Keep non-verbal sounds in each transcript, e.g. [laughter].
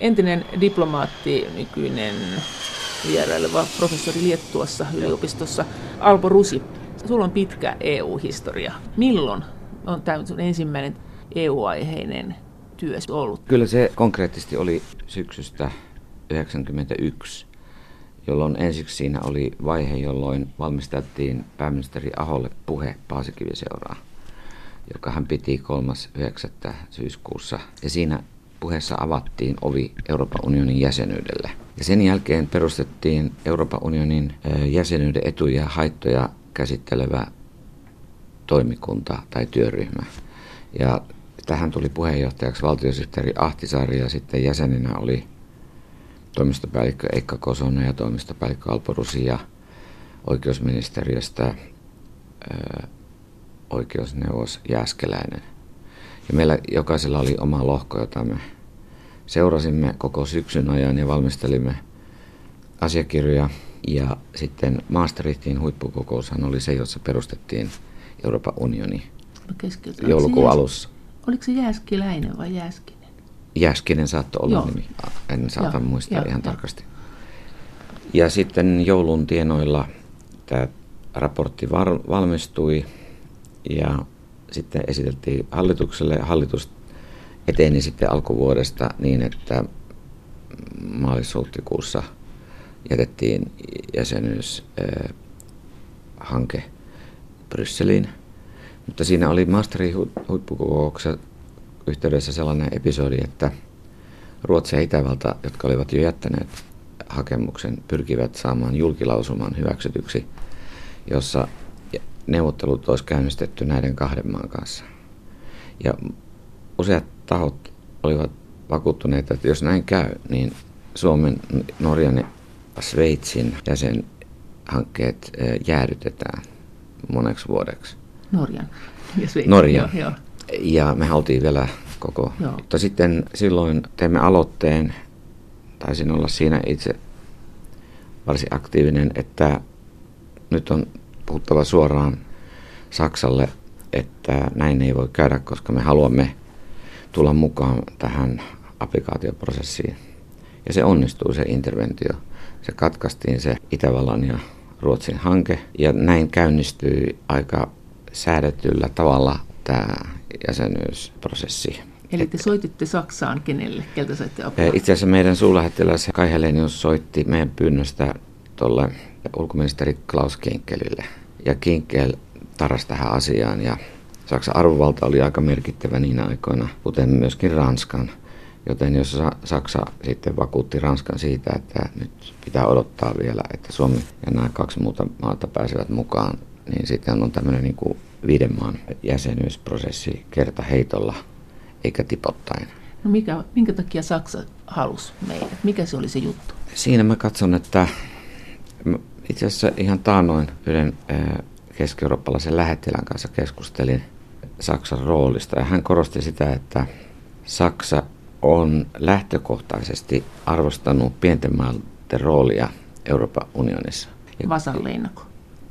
Entinen diplomaatti, nykyinen vieraileva professori Liettuassa yliopistossa, Alpo Rusi. Sulla on pitkä EU-historia. Milloin on tämä ensimmäinen EU-aiheinen työ ollut? Kyllä se konkreettisesti oli syksystä 1991, jolloin ensiksi siinä oli vaihe, jolloin valmisteltiin pääministeri Aholle puhe Paasikiviseuraa, joka hän piti 3.9. syyskuussa. Ja siinä puheessa avattiin ovi Euroopan unionin jäsenyydelle. Ja sen jälkeen perustettiin Euroopan unionin jäsenyyden etuja ja haittoja käsittelevä toimikunta tai työryhmä. Ja tähän tuli puheenjohtajaksi valtiosihteeri Ahtisaari ja sitten jäseninä oli toimistopäällikkö Eikka Kosonen ja toimistopäällikkö Alpo Rusi ja oikeusministeriöstä oikeusneuvos Jääskeläinen. Ja meillä jokaisella oli oma lohko, jota me seurasimme koko syksyn ajan ja valmistelimme asiakirjoja. Ja sitten Maastrichtin huippukokoushan oli se, jossa perustettiin Euroopan unioni joulukuun alussa. Oliko se Jääskeläinen vai Jääskinen? Jääskinen saattoi olla Joo. nimi. En saata Joo. muistaa Joo. ihan Joo. tarkasti. Ja sitten joulun tienoilla tämä raportti valmistui ja sitten esiteltiin hallitukselle. Hallitus eteni sitten alkuvuodesta niin, että maalis-huhtikuussa jätettiin jäsenyyshanke Brysseliin. Mutta siinä oli Maastrichtin huippukokouksen yhteydessä sellainen episodi, että Ruotsi ja Itävalta, jotka olivat jo jättäneet hakemuksen, pyrkivät saamaan julkilausuman hyväksytyksi, jossa neuvottelut olisi käynnistetty näiden kahden maan kanssa. Ja useat tahot olivat vakuuttuneita, että jos näin käy, niin Suomen, Norjan ja Sveitsin jäsenhankkeet eh, jäädytetään moneksi vuodeksi. Norjan ja Sveitsin. Norjan. Joo, joo. Ja me haltiin vielä koko. Joo. Mutta sitten silloin teimme aloitteen, taisin olla siinä itse varsin aktiivinen, että nyt on puhuttava suoraan Saksalle, että näin ei voi käydä, koska me haluamme tulla mukaan tähän applikaatioprosessiin. Ja se onnistui se interventio. Se katkaistiin se Itävallan ja Ruotsin hanke ja näin käynnistyi aika säädetyllä tavalla tämä jäsenyysprosessi. Eli te soititte Saksaan kenelle? Keltä saitte apua? Itse asiassa meidän suurlähettiläs Kai Helenius soitti meidän pyynnöstä tuolle ulkoministeri Klaus Kinkelille. Ja Kinkel taras tähän asiaan ja Saksan arvovalta oli aika merkittävä niinä aikoina, kuten myöskin Ranskan. Joten jos Saksa sitten vakuutti Ranskan siitä, että nyt pitää odottaa vielä, että Suomi ja nämä kaksi muuta maata pääsevät mukaan, niin sitten on tämmöinen niin kuin viiden maan jäsenyysprosessi kerta heitolla, eikä tipottain. No mikä, minkä takia Saksa halusi meidät? Mikä se oli se juttu? Siinä mä katson, että itse asiassa ihan taanoin yhden keski-eurooppalaisen lähettilän kanssa keskustelin Saksan roolista ja hän korosti sitä, että Saksa on lähtökohtaisesti arvostanut pienten maiden roolia Euroopan unionissa. Vasalliinako?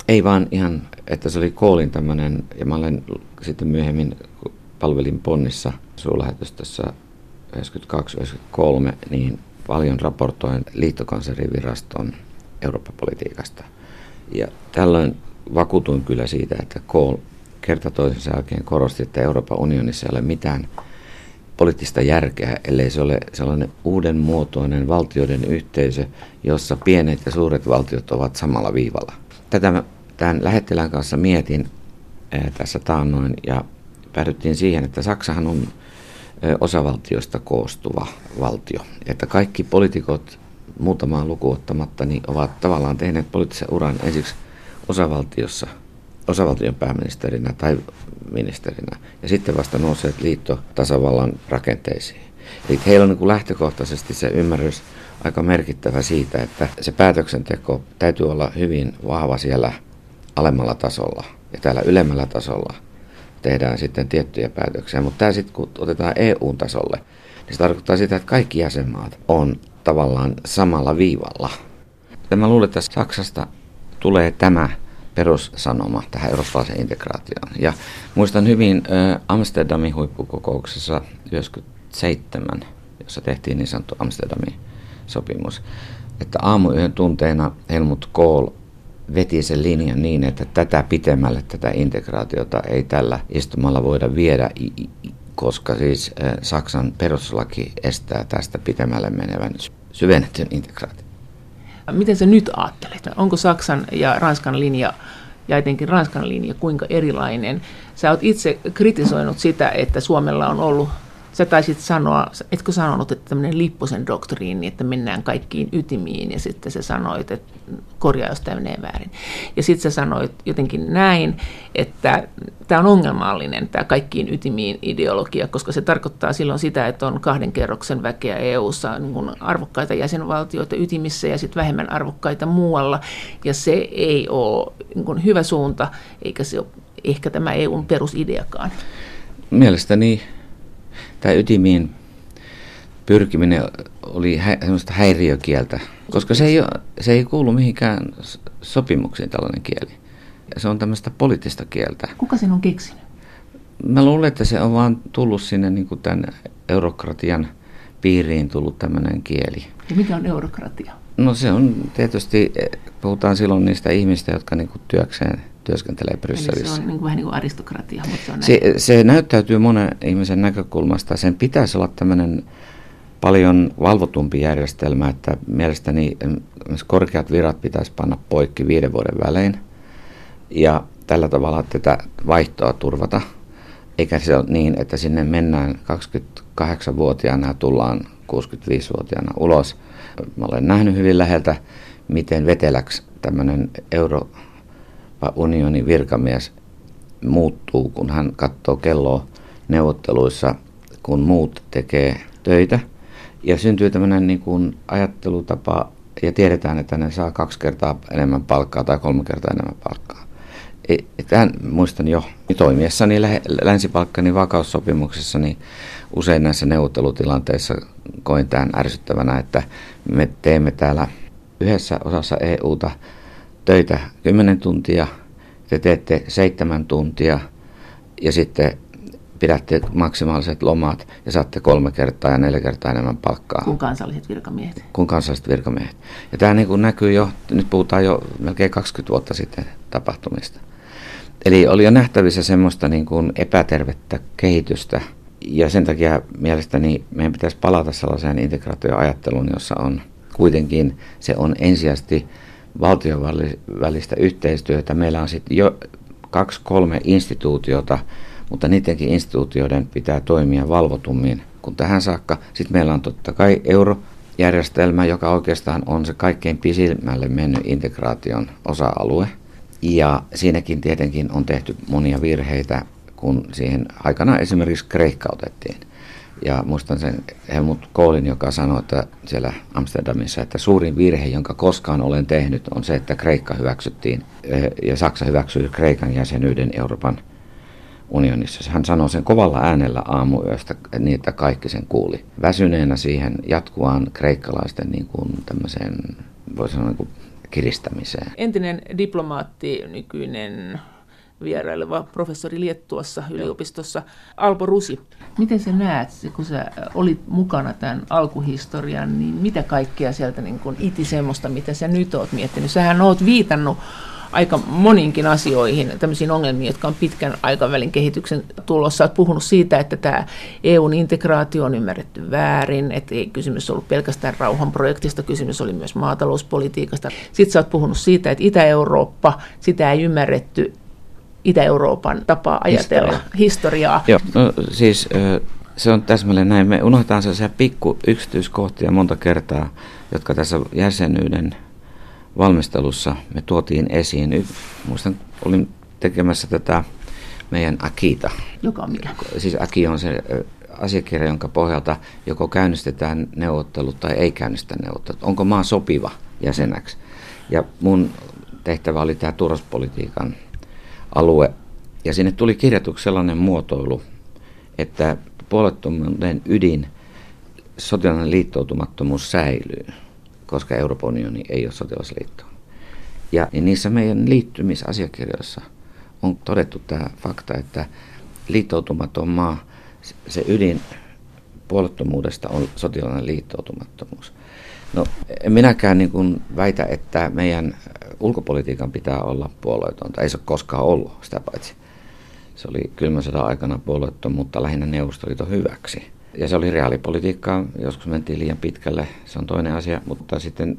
Ei vaan ihan, että se oli koolin tämmöinen, ja mä olen sitten myöhemmin palvelin Ponnissa suurlähetystössä 92-93, niin paljon raportoin liittokansleriviraston Eurooppa-politiikasta. Ja tällöin vakuutuin kyllä siitä, että Kohl kerta toisensa jälkeen korosti, että Euroopan unionissa ei ole mitään poliittista järkeä, ellei se ole sellainen uuden muotoinen valtioiden yhteisö, jossa pienet ja suuret valtiot ovat samalla viivalla. Tätä mä tämän lähettilän kanssa mietin tässä taannoin ja päädyttiin siihen, että Saksahan on osavaltiosta koostuva valtio. Että kaikki poliitikot muutamaa lukuottamatta niin ovat tavallaan tehneet poliittisen uran ensiksi osavaltiossa, osavaltion pääministerinä tai ministerinä, ja sitten vasta nousseet liittotasavallan rakenteisiin. Eli heillä on niin lähtökohtaisesti se ymmärrys aika merkittävä siitä, että se päätöksenteko täytyy olla hyvin vahva siellä alemmalla tasolla ja täällä ylemmällä tasolla tehdään sitten tiettyjä päätöksiä. Mutta tämä sitten kun otetaan EU-tasolle, niin se tarkoittaa sitä, että kaikki jäsenmaat on tavallaan samalla viivalla. Ja mä luulen, että Saksasta tulee tämä perussanoma tähän eurooppalaiseen integraatioon. Ja muistan hyvin Amsterdamin huippukokouksessa 1997 jossa tehtiin niin sanottu Amsterdamin sopimus. Että aamuyön tunteena Helmut Kohl veti sen linjan niin, että tätä pitemmälle tätä integraatiota ei tällä istumalla voida viedä, koska siis Saksan perustuslaki estää tästä pitemmälle menevän syvennetyn integraation. Miten sä nyt ajattelet? Onko Saksan ja Ranskan linja ja etenkin Ranskan linja kuinka erilainen? Sä oot itse kritisoinut sitä, että Suomella on ollut Sä taisit sanoa, etkö sanonut, että tämmöinen Lipposen doktriini, että mennään kaikkiin ytimiin, ja sitten sä sanoit, että korjaa, jos tämä menee väärin. Ja sitten sä sanoit jotenkin näin, että tämä on ongelmallinen, tämä kaikkiin ytimiin ideologia, koska se tarkoittaa silloin sitä, että on kahden kerroksen väkeä EU-ssa niin arvokkaita jäsenvaltioita ytimissä ja sitten vähemmän arvokkaita muualla, ja se ei ole niin hyvä suunta, eikä se ole ehkä tämä EUn perusideakaan. Mielestäni tämä ytimiin pyrkiminen oli hä, semmoista häiriökieltä, koska se ei, se ei kuulu mihinkään sopimuksiin tällainen kieli. Se on tämmöistä poliittista kieltä. Kuka sen on keksinyt? Mä luulen, että se on vaan tullut sinne niin kuin tämän eurokratian piiriin tullut tämmöinen kieli. Ja mikä on eurokratia? No se on tietysti, puhutaan silloin niistä ihmistä, jotka niin kuin työkseen työskentelee Brysselissä. Eli se on niin kuin, vähän niin kuin aristokratia, mutta se on se, se näyttäytyy monen ihmisen näkökulmasta. Sen pitäisi olla tämmöinen paljon valvotumpi järjestelmä, että mielestäni korkeat virat pitäisi panna poikki viiden vuoden välein ja tällä tavalla tätä vaihtoa turvata. Eikä se ole niin, että sinne mennään 28-vuotiaana ja tullaan 65-vuotiaana ulos. Mä olen nähnyt hyvin läheltä, miten veteläksi tämmöinen euro unionin virkamies muuttuu, kun hän katsoo kelloa neuvotteluissa, kun muut tekee töitä. Ja syntyy tämmöinen niin kuin ajattelutapa, ja tiedetään, että ne saa kaksi kertaa enemmän palkkaa tai kolme kertaa enemmän palkkaa. E, Tämän muistan jo toimiessani Länsi-Balkanin vakaussopimuksessa, niin usein näissä neuvottelutilanteissa koin tämän ärsyttävänä, että me teemme täällä yhdessä osassa EUta töitä 10 tuntia, te teette 7 tuntia ja sitten pidätte maksimaaliset lomat ja saatte kolme kertaa ja neljä kertaa enemmän palkkaa. Kuin kansalliset virkamiehet. Kuin kansalliset virkamiehet. Ja tämä niin kuin näkyy jo, nyt puhutaan jo melkein 20 vuotta sitten tapahtumista. Eli oli jo nähtävissä semmoista niin kuin epätervettä kehitystä. Ja sen takia mielestäni meidän pitäisi palata sellaiseen integraatioajatteluun, jossa on kuitenkin se on ensisijaisesti valtion välistä yhteistyötä. Meillä on sitten jo kaksi, kolme instituutiota, mutta niidenkin instituutioiden pitää toimia valvotummin kuin tähän saakka. Sitten meillä on totta kai eurojärjestelmä, joka oikeastaan on se kaikkein pisimmälle mennyt integraation osa-alue. Ja siinäkin tietenkin on tehty monia virheitä, kun siihen aikana esimerkiksi Kreikka otettiin. Ja muistan sen Helmut Kohlin, joka sanoi että siellä Amsterdamissa, että suurin virhe, jonka koskaan olen tehnyt, on se, että Kreikka hyväksyttiin eh, ja Saksa hyväksyi Kreikan jäsenyyden Euroopan unionissa. Hän sanoi sen kovalla äänellä aamuyöstä niin, että kaikki sen kuuli. Väsyneenä siihen jatkuvaan kreikkalaisten niin kuin tämmöiseen, voisi sanoa niin kuin kiristämiseen. Entinen diplomaatti, nykyinen vieraileva professori Liettuassa yliopistossa, Alpo Rusi. Miten sä näet, kun sä olit mukana tämän alkuhistorian, niin mitä kaikkea sieltä niin kun iti semmoista, mitä sä nyt oot miettinyt? Sähän oot viitannut aika moninkin asioihin, tämmöisiin ongelmiin, jotka on pitkän aikavälin kehityksen tulossa. Olet puhunut siitä, että tämä EUn integraatio on ymmärretty väärin, että ei kysymys ollut pelkästään rauhanprojektista, kysymys oli myös maatalouspolitiikasta. Sitten sä oot puhunut siitä, että Itä-Eurooppa, sitä ei ymmärretty Itä-Euroopan tapaa ajatella historiaa. historiaa. Joo, no, siis se on täsmälleen näin. Me unohdetaan sellaisia pikku yksityiskohtia monta kertaa, jotka tässä jäsenyyden valmistelussa me tuotiin esiin. Muistan, olin tekemässä tätä meidän Akita. Joka on mikä? Siis Aki on se asiakirja, jonka pohjalta joko käynnistetään neuvottelut tai ei käynnistetä neuvottelut. Onko maa sopiva jäsenäksi? Ja mun tehtävä oli tämä turvallisuuspolitiikan alue. Ja sinne tuli kirjatuksi sellainen muotoilu, että puolettomuuden ydin sotilainen liittoutumattomuus säilyy, koska Euroopan unioni ei ole sotilasliitto. Ja niissä meidän liittymisasiakirjoissa on todettu tämä fakta, että liittoutumaton maa, se ydin puolettomuudesta on sotilainen liittoutumattomuus. No, en minäkään niin kuin väitä, että meidän ulkopolitiikan pitää olla puolueetonta. Ei se ole koskaan ollut sitä paitsi. Se oli kylmän sodan aikana puolueeton, mutta lähinnä Neuvostoliiton hyväksi. Ja se oli reaalipolitiikkaa, joskus mentiin liian pitkälle, se on toinen asia, mutta sitten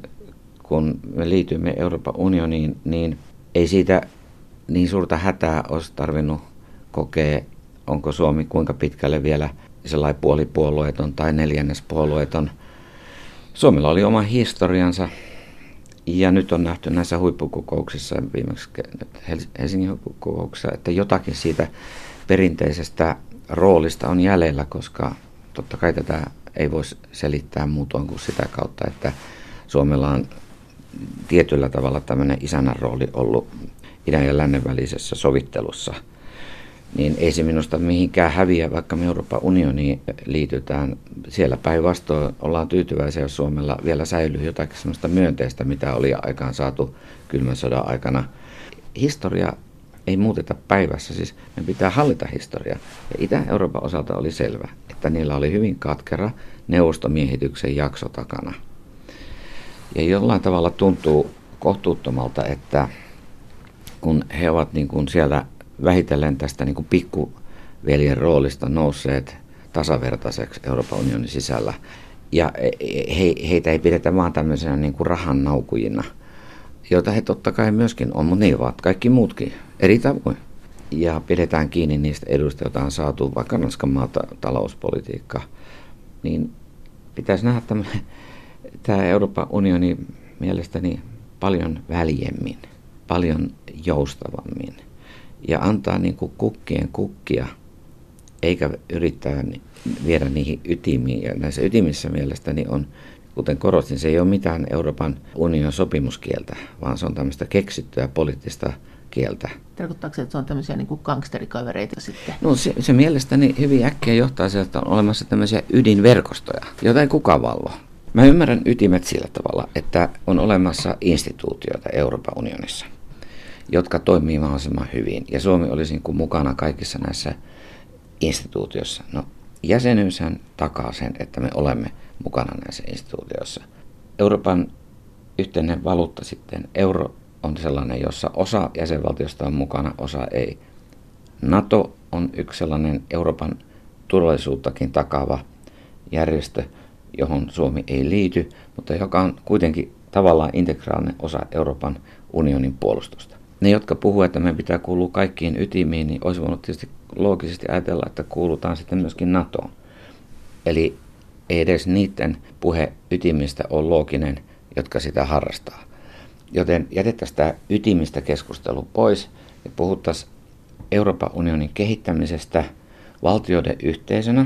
kun me liityimme Euroopan unioniin, niin ei siitä niin suurta hätää olisi tarvinnut kokea, onko Suomi kuinka pitkälle vielä sellainen puolipuolueeton tai neljännespuolueeton. Suomella oli oma historiansa ja nyt on nähty näissä huippukokouksissa, viimeksi Helsingin huippukokouksessa, että jotakin siitä perinteisestä roolista on jäljellä, koska totta kai tätä ei voisi selittää muutoin kuin sitä kautta, että Suomella on tietyllä tavalla tämmöinen isännän rooli ollut idän ja lännen välisessä sovittelussa, niin ei se minusta mihinkään häviä, vaikka me Euroopan unioniin liitytään. Siellä päinvastoin ollaan tyytyväisiä, jos Suomella vielä säilyy jotakin sellaista myönteistä, mitä oli aikaan saatu kylmän sodan aikana. Historia ei muuteta päivässä, siis me pitää hallita historia. Ja Itä-Euroopan osalta oli selvä, että niillä oli hyvin katkera neuvostomiehityksen jakso takana. Ja jollain tavalla tuntuu kohtuuttomalta, että kun he ovat niin kuin siellä vähitellen tästä niin kuin pikkuveljen roolista nousseet tasavertaiseksi Euroopan unionin sisällä, ja he, heitä ei pidetä vaan tämmöisenä niin kuin rahan naukujina, joita he totta kai myöskin on, mutta niin ovat kaikki muutkin eri tavoin. Ja pidetään kiinni niistä eduista, joita on saatu vaikka Ranskan maata talouspolitiikka, niin pitäisi nähdä tämä Euroopan unioni mielestäni paljon väljemmin paljon joustavammin ja antaa niin kuin kukkien kukkia, eikä yrittää viedä niihin ytimiin. Ja näissä ytimissä mielestäni on, kuten korostin, se ei ole mitään Euroopan unionin sopimuskieltä, vaan se on tämmöistä keksittyä poliittista kieltä. Tarkoittaako se, että se on tämmöisiä niin kuin gangsterikavereita sitten? No se, se mielestäni hyvin äkkiä johtaa siihen, että on olemassa tämmöisiä ydinverkostoja, joita ei kukaan valvo. Mä ymmärrän ytimet sillä tavalla, että on olemassa instituutioita Euroopan unionissa – jotka toimii mahdollisimman hyvin. Ja Suomi olisi niin kuin mukana kaikissa näissä instituutioissa. No, jäsenyyshän takaa sen, että me olemme mukana näissä instituutioissa. Euroopan yhteinen valuutta sitten, euro on sellainen, jossa osa jäsenvaltiosta on mukana, osa ei. NATO on yksi sellainen Euroopan turvallisuuttakin takaava järjestö, johon Suomi ei liity, mutta joka on kuitenkin tavallaan integraalinen osa Euroopan unionin puolustusta ne, jotka puhuvat, että meidän pitää kuulua kaikkiin ytimiin, niin olisi voinut tietysti loogisesti ajatella, että kuulutaan sitten myöskin NATOon. Eli ei edes niiden puhe ytimistä ole looginen, jotka sitä harrastaa. Joten jätettäisiin tämä ytimistä keskustelu pois ja puhuttaisiin Euroopan unionin kehittämisestä valtioiden yhteisönä,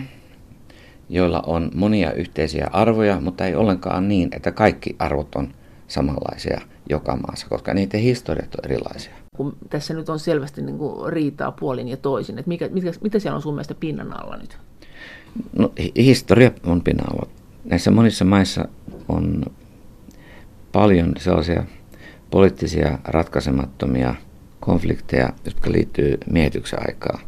joilla on monia yhteisiä arvoja, mutta ei ollenkaan niin, että kaikki arvot on samanlaisia – joka maassa, koska niiden historiat on erilaisia. Kun tässä nyt on selvästi niin kuin riitaa puolin ja toisin, että mikä, mikä, mitä siellä on sun mielestä pinnan alla nyt? No, historia on pinnan alla. Näissä monissa maissa on paljon sellaisia poliittisia ratkaisemattomia konflikteja, jotka liittyy miehityksen aikaan.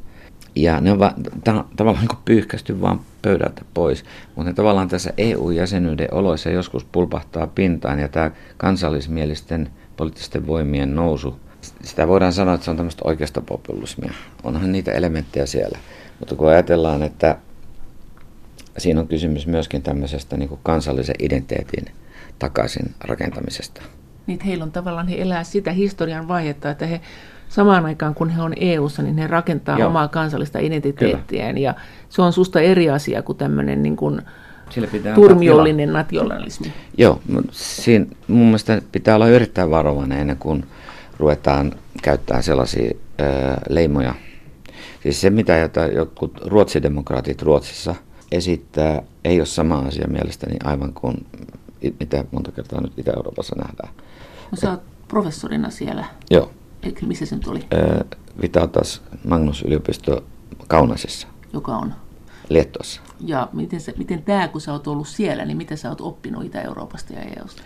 Ja ne on va- ta- tavallaan niin pyyhkästy vaan pöydältä pois. Mutta tavallaan tässä EU-jäsenyyden oloissa joskus pulpahtaa pintaan ja tämä kansallismielisten poliittisten voimien nousu, sitä voidaan sanoa, että se on tämmöistä oikeasta populismia. Onhan niitä elementtejä siellä. Mutta kun ajatellaan, että siinä on kysymys myöskin tämmöisestä niin kansallisen identiteetin takaisin rakentamisesta. Niin, heillä on tavallaan, he elää sitä historian vaihetta, että he samaan aikaan kun he on EU-ssa, niin he rakentaa Joo. omaa kansallista identiteettiään. Ja se on susta eri asia kuin tämmöinen niin kuin turmiollinen nationalismi. Joo, siinä mun mielestä pitää olla erittäin varovainen ennen kuin ruvetaan käyttää sellaisia ö, leimoja. Siis se, mitä jotkut ruotsidemokraatit Ruotsissa esittää, ei ole sama asia mielestäni aivan kuin mitä monta kertaa nyt Itä-Euroopassa nähdään. No sä oot professorina siellä. Joo missä se nyt oli? Vitatas Magnus yliopisto Kaunasessa. Joka on? Liettuassa. Ja miten, se, miten tämä, kun sä oot ollut siellä, niin mitä sä oot oppinut Itä-Euroopasta ja EUsta?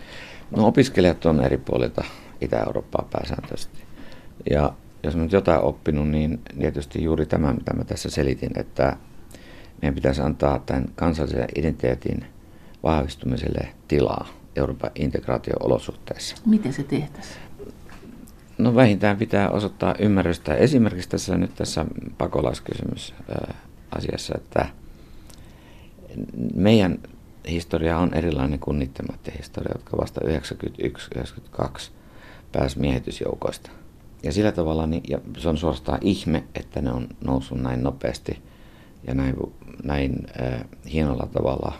No opiskelijat on eri puolilta Itä-Eurooppaa pääsääntöisesti. Ja jos mä nyt jotain oppinut, niin tietysti juuri tämä, mitä mä tässä selitin, että meidän pitäisi antaa tämän kansallisen identiteetin vahvistumiselle tilaa Euroopan integraatio-olosuhteissa. Miten se tehtäisiin? No vähintään pitää osoittaa ymmärrystä. Esimerkiksi tässä nyt tässä pakolaiskysymys asiassa, että meidän historia on erilainen kuin niiden historia, jotka vasta 91-92 pääsi miehitysjoukoista. Ja sillä tavalla niin, ja se on suorastaan ihme, että ne on noussut näin nopeasti ja näin, näin äh, hienolla tavalla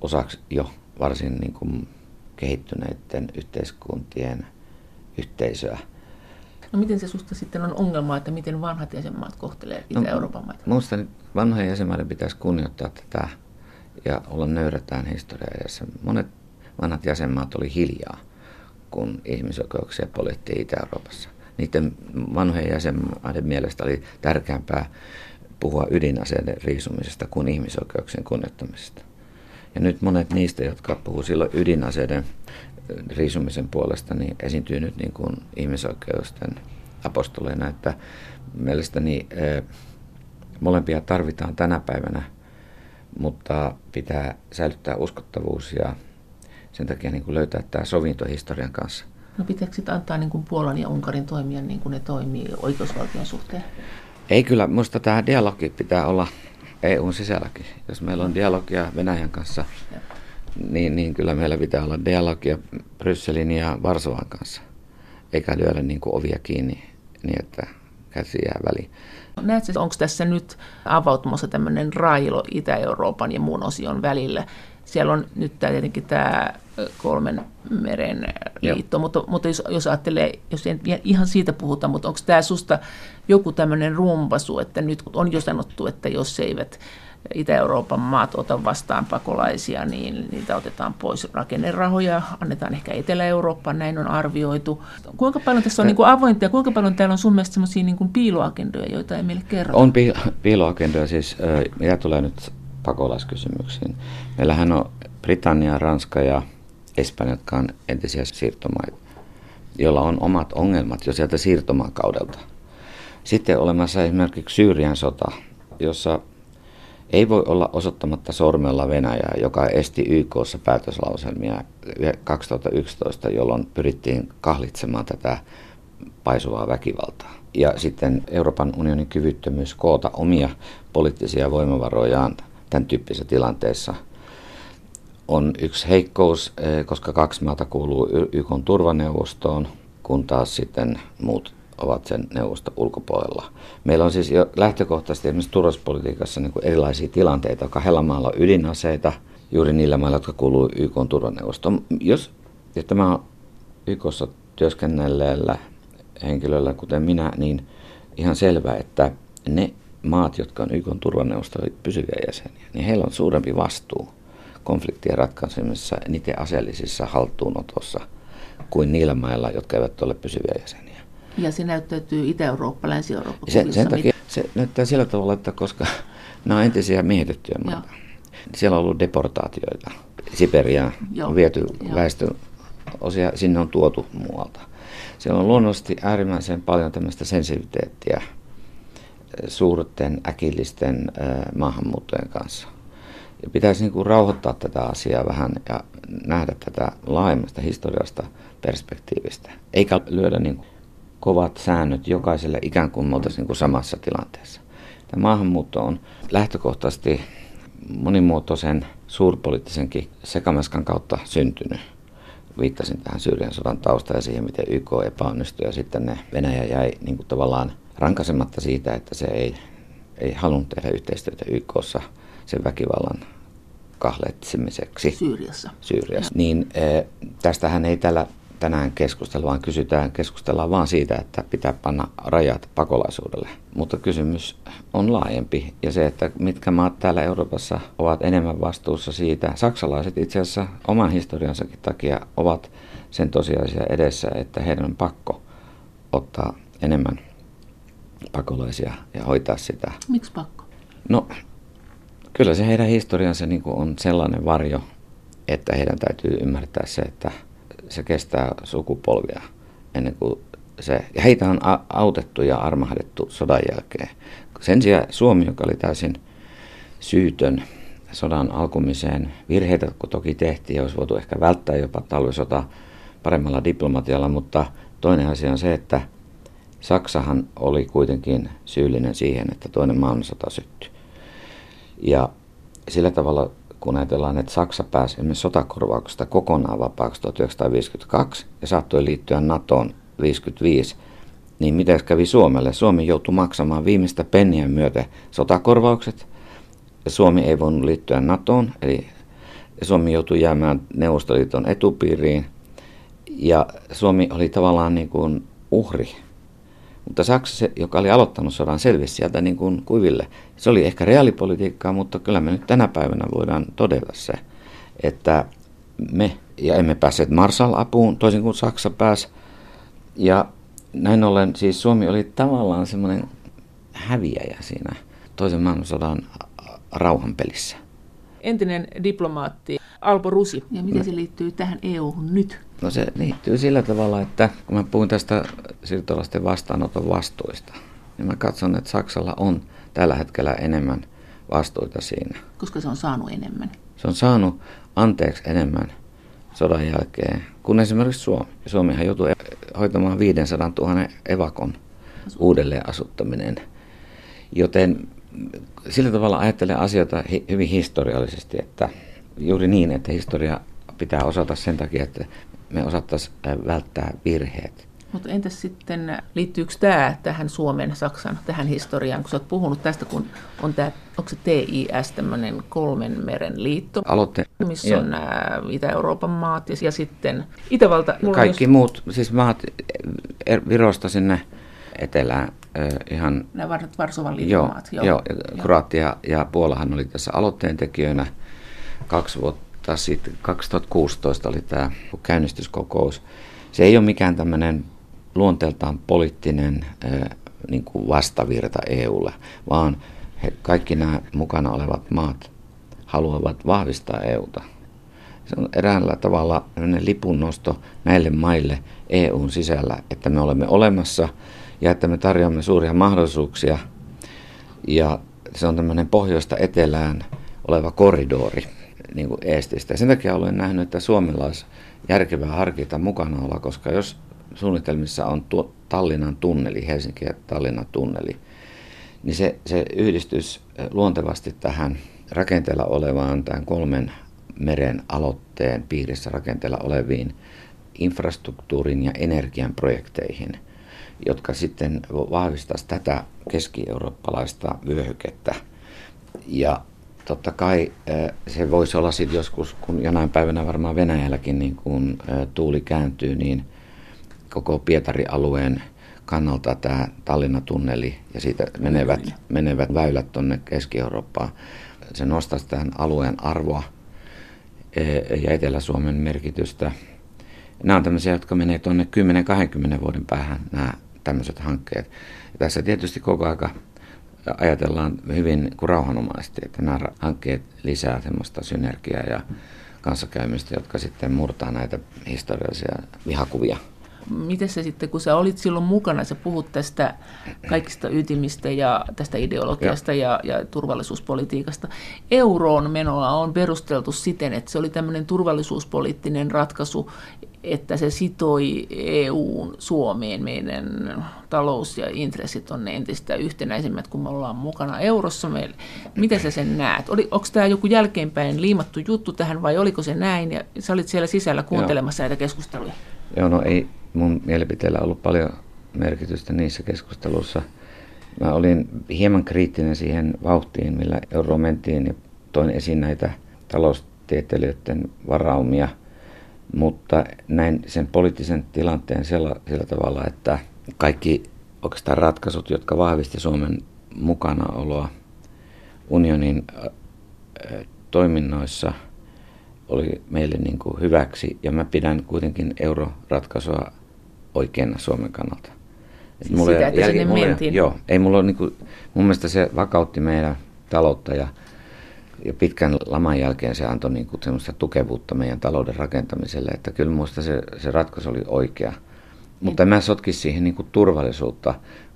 osaksi jo varsin niin kuin kehittyneiden yhteiskuntien yhteisöä. No miten se susta sitten on ongelma, että miten vanhat jäsenmaat kohtelee no, Itä-Euroopan maita? Minusta vanhojen jäsenmaiden pitäisi kunnioittaa tätä ja olla nöyrätään historiaa. Ja monet vanhat jäsenmaat oli hiljaa, kun ihmisoikeuksia poliittiin Itä-Euroopassa. Niiden vanhojen jäsenmaiden mielestä oli tärkeämpää puhua ydinaseiden riisumisesta kuin ihmisoikeuksien kunnioittamisesta. Ja nyt monet niistä, jotka puhuu silloin ydinaseiden riisumisen puolesta, niin esiintyy nyt niin kuin ihmisoikeusten apostoleina, että mielestäni molempia tarvitaan tänä päivänä, mutta pitää säilyttää uskottavuus ja sen takia niin kuin löytää tämä sovinto historian kanssa. No pitääkö sitten antaa niin kuin Puolan ja Unkarin toimia niin kuin ne toimii oikeusvaltion suhteen? Ei kyllä, minusta tämä dialogi pitää olla EUn sisälläkin. Jos meillä on dialogia Venäjän kanssa, niin, niin kyllä meillä pitää olla dialogia Brysselin ja Varsovan kanssa. Eikä lyödä niin kuin ovia kiinni niin, että käsi jää väliin. Näetkö, onko tässä nyt avautumassa tämmöinen railo Itä-Euroopan ja muun osion välillä? Siellä on nyt tämä, tietenkin tämä kolmen meren liitto, mutta, mutta jos, jos ajattelee, jos ei ihan siitä puhuta, mutta onko tämä susta joku tämmöinen rumpasu, että nyt on jo sanottu, että jos eivät Itä-Euroopan maat ota vastaan pakolaisia, niin niitä otetaan pois rakennerahoja, annetaan ehkä Etelä-Eurooppaan, näin on arvioitu. Kuinka paljon tässä on niin kuin avointa ja kuinka paljon täällä on sun mielestä sellaisia niin kuin piiloagendoja, joita ei meille kerrota? On piiloagendoja, siis mitä tulee nyt pakolaiskysymyksiin. Meillähän on Britannia, Ranska ja Espanja, jotka on entisiä siirtomaita, joilla on omat ongelmat jo sieltä siirtomaakaudelta. Sitten olemassa esimerkiksi Syyrian sota, jossa ei voi olla osoittamatta sormella Venäjää, joka esti YKssa päätöslauselmia 2011, jolloin pyrittiin kahlitsemaan tätä paisuvaa väkivaltaa. Ja sitten Euroopan unionin kyvyttömyys koota omia poliittisia voimavarojaan tämän tyyppisessä tilanteessa on yksi heikkous, eh, koska kaksi maata kuuluu YK turvaneuvostoon, kun taas sitten muut ovat sen neuvoston ulkopuolella. Meillä on siis jo lähtökohtaisesti esimerkiksi turvallisuuspolitiikassa niin erilaisia tilanteita. Kahdella maalla on ydinaseita, juuri niillä mailla, jotka kuuluu YK turvaneuvostoon. Jos, ja tämä on YKssa työskennelleellä henkilöllä, kuten minä, niin ihan selvää, että ne maat, jotka on YK turvaneuvostoon pysyviä jäseniä, niin heillä on suurempi vastuu konfliktien ratkaisemisessa niiden aseellisissa haltuunotossa kuin niillä mailla, jotka eivät ole pysyviä jäseniä. Ja se näyttäytyy Itä-Eurooppa, Länsi-Eurooppa. Se, sen takia se näyttää sillä tavalla, että koska [laughs] nämä on entisiä miehitettyjä maita, siellä on ollut deportaatioita. Siperiaan on viety Joo. väestön osia, sinne on tuotu muualta. Siellä on luonnollisesti äärimmäisen paljon tämmöistä sensiviteettiä suurten äkillisten maahanmuuttojen kanssa. Ja pitäisi niin kuin rauhoittaa tätä asiaa vähän ja nähdä tätä laajemmasta historiasta perspektiivistä, eikä lyödä niin kuin kovat säännöt jokaiselle ikään kuin me oltaisiin niin samassa tilanteessa. Tämä maahanmuutto on lähtökohtaisesti monimuotoisen suurpoliittisenkin sekamaskan kautta syntynyt. Viittasin tähän Syyrian sodan tausta ja siihen, miten YK epäonnistui ja sitten ne Venäjä jäi niin kuin tavallaan rankasematta siitä, että se ei, ei halunnut tehdä yhteistyötä YKssa sen väkivallan kahletsemiseksi. Syyriassa. Syyriassa. Niin e, tästähän ei tällä tänään keskustella, vaan kysytään, keskustellaan vaan siitä, että pitää panna rajat pakolaisuudelle. Mutta kysymys on laajempi ja se, että mitkä maat täällä Euroopassa ovat enemmän vastuussa siitä. Saksalaiset itse asiassa oman historiansakin takia ovat sen tosiasia edessä, että heidän on pakko ottaa enemmän pakolaisia ja hoitaa sitä. Miksi pakko? No, kyllä se heidän historiansa niin on sellainen varjo, että heidän täytyy ymmärtää se, että se kestää sukupolvia ennen kuin se, ja heitä on autettu ja armahdettu sodan jälkeen. Sen sijaan Suomi, joka oli täysin syytön sodan alkumiseen. Virheitä toki tehtiin ja olisi voitu ehkä välttää jopa talvisota paremmalla diplomatialla, mutta toinen asia on se, että Saksahan oli kuitenkin syyllinen siihen, että toinen maailmansota syttyi. Ja sillä tavalla, kun ajatellaan, että Saksa pääsi esimerkiksi sotakorvauksesta kokonaan vapaaksi 1952 ja saattoi liittyä NATOon 55, niin mitä kävi Suomelle? Suomi joutui maksamaan viimeistä penniä myötä sotakorvaukset. Suomi ei voinut liittyä NATOon, eli Suomi joutui jäämään Neuvostoliiton etupiiriin. Ja Suomi oli tavallaan niin kuin uhri. Mutta Saksa, joka oli aloittanut sodan, selvisi sieltä niin kuin kuiville. Se oli ehkä reaalipolitiikkaa, mutta kyllä me nyt tänä päivänä voidaan todeta se, että me ja emme päässeet Marshall-apuun, toisin kuin Saksa pääsi. Ja näin ollen siis Suomi oli tavallaan semmoinen häviäjä siinä toisen maailmansodan rauhanpelissä. Entinen diplomaatti Alpo Rusi. Ja miten se liittyy tähän EU-hun nyt? No se liittyy sillä tavalla, että kun mä puhun tästä siirtolaisten vastaanoton vastuista, niin mä katson, että Saksalla on tällä hetkellä enemmän vastuita siinä. Koska se on saanut enemmän? Se on saanut anteeksi enemmän sodan jälkeen kuin esimerkiksi Suomi. Suomihan joutui hoitamaan 500 000 evakon uudelleen asuttaminen. Joten sillä tavalla ajattelen asioita hyvin historiallisesti, että juuri niin, että historia pitää osata sen takia, että me osattaisiin välttää virheet. Mutta entäs sitten, liittyykö tämä tähän Suomen, Saksan, tähän historiaan, kun sä oot puhunut tästä, kun on tämä, onko se TIS, tämmöinen kolmen meren liitto, Aloitte. missä ja. on nämä Itä-Euroopan maat ja, ja sitten Itävalta. Kaikki jos... muut, siis maat er, Virosta sinne etelään ihan... Nämä Varsovan liiton joo. Joo, joo, Kroatia ja Puolahan oli tässä aloitteen tekijöinä kaksi vuotta sitten, 2016 oli tämä käynnistyskokous. Se ei ole mikään tämmöinen luonteeltaan poliittinen niin kuin vastavirta EUlle, vaan he, kaikki nämä mukana olevat maat haluavat vahvistaa EUta. Se on eräällä tavalla lipunnosto näille maille EUn sisällä, että me olemme olemassa ja että me tarjoamme suuria mahdollisuuksia. Ja se on tämmöinen pohjoista etelään oleva koridori niin kuin Eestistä. sen takia olen nähnyt, että Suomella olisi järkevää harkita mukana olla, koska jos suunnitelmissa on tuo Tallinnan tunneli, Helsinki ja Tallinnan tunneli, niin se, se yhdistys luontevasti tähän rakenteella olevaan tämän kolmen meren aloitteen piirissä rakenteella oleviin infrastruktuurin ja energian projekteihin, jotka sitten vahvistaisi tätä keski-eurooppalaista vyöhykettä. Ja totta kai se voisi olla sitten joskus, kun jonain päivänä varmaan Venäjälläkin niin kun tuuli kääntyy, niin koko Pietari-alueen kannalta tämä Tallinna-tunneli ja siitä menevät, menevät väylät tuonne Keski-Eurooppaan, se nostaisi tämän alueen arvoa ja Etelä-Suomen merkitystä. Nämä on tämmöisiä, jotka menee tuonne 10-20 vuoden päähän, nämä tämmöiset hankkeet. Ja tässä tietysti koko aika ajatellaan hyvin kuin rauhanomaisesti, että nämä hankkeet lisää semmoista synergiaa ja kanssakäymistä, jotka sitten murtaa näitä historiallisia vihakuvia. Miten se sitten, kun sä olit silloin mukana, sä puhut tästä kaikista ytimistä ja tästä ideologiasta ja, ja turvallisuuspolitiikasta. Euroon menoa on perusteltu siten, että se oli tämmöinen turvallisuuspoliittinen ratkaisu, että se sitoi EUn Suomeen. Meidän talous ja intressit on entistä yhtenäisemmät, kun me ollaan mukana eurossa. Meille. Miten sä sen näet? Oli, onko tämä joku jälkeenpäin liimattu juttu tähän vai oliko se näin? Ja sä olit siellä sisällä kuuntelemassa Joo. näitä keskusteluja. Joo, no ei mun mielipiteellä ollut paljon merkitystä niissä keskusteluissa. Mä olin hieman kriittinen siihen vauhtiin, millä euro mentiin ja toin esiin näitä taloustieteilijöiden varaumia – mutta näin sen poliittisen tilanteen sillä, sillä tavalla, että kaikki oikeastaan ratkaisut, jotka vahvisti Suomen mukanaoloa unionin toiminnoissa, oli meille niin kuin hyväksi. Ja mä pidän kuitenkin euroratkaisua oikeana Suomen kannalta. Siis mulle, sitä, että jäl, sinne mulle, mentiin. Joo, ei mulla niin kuin, mun mielestä se vakautti meidän taloutta ja ja pitkän laman jälkeen se antoi niin kuin semmoista tukevuutta meidän talouden rakentamiselle, että kyllä minusta se, se ratkaisu oli oikea. Mutta en mä sotkisi siihen niin kuin turvallisuutta.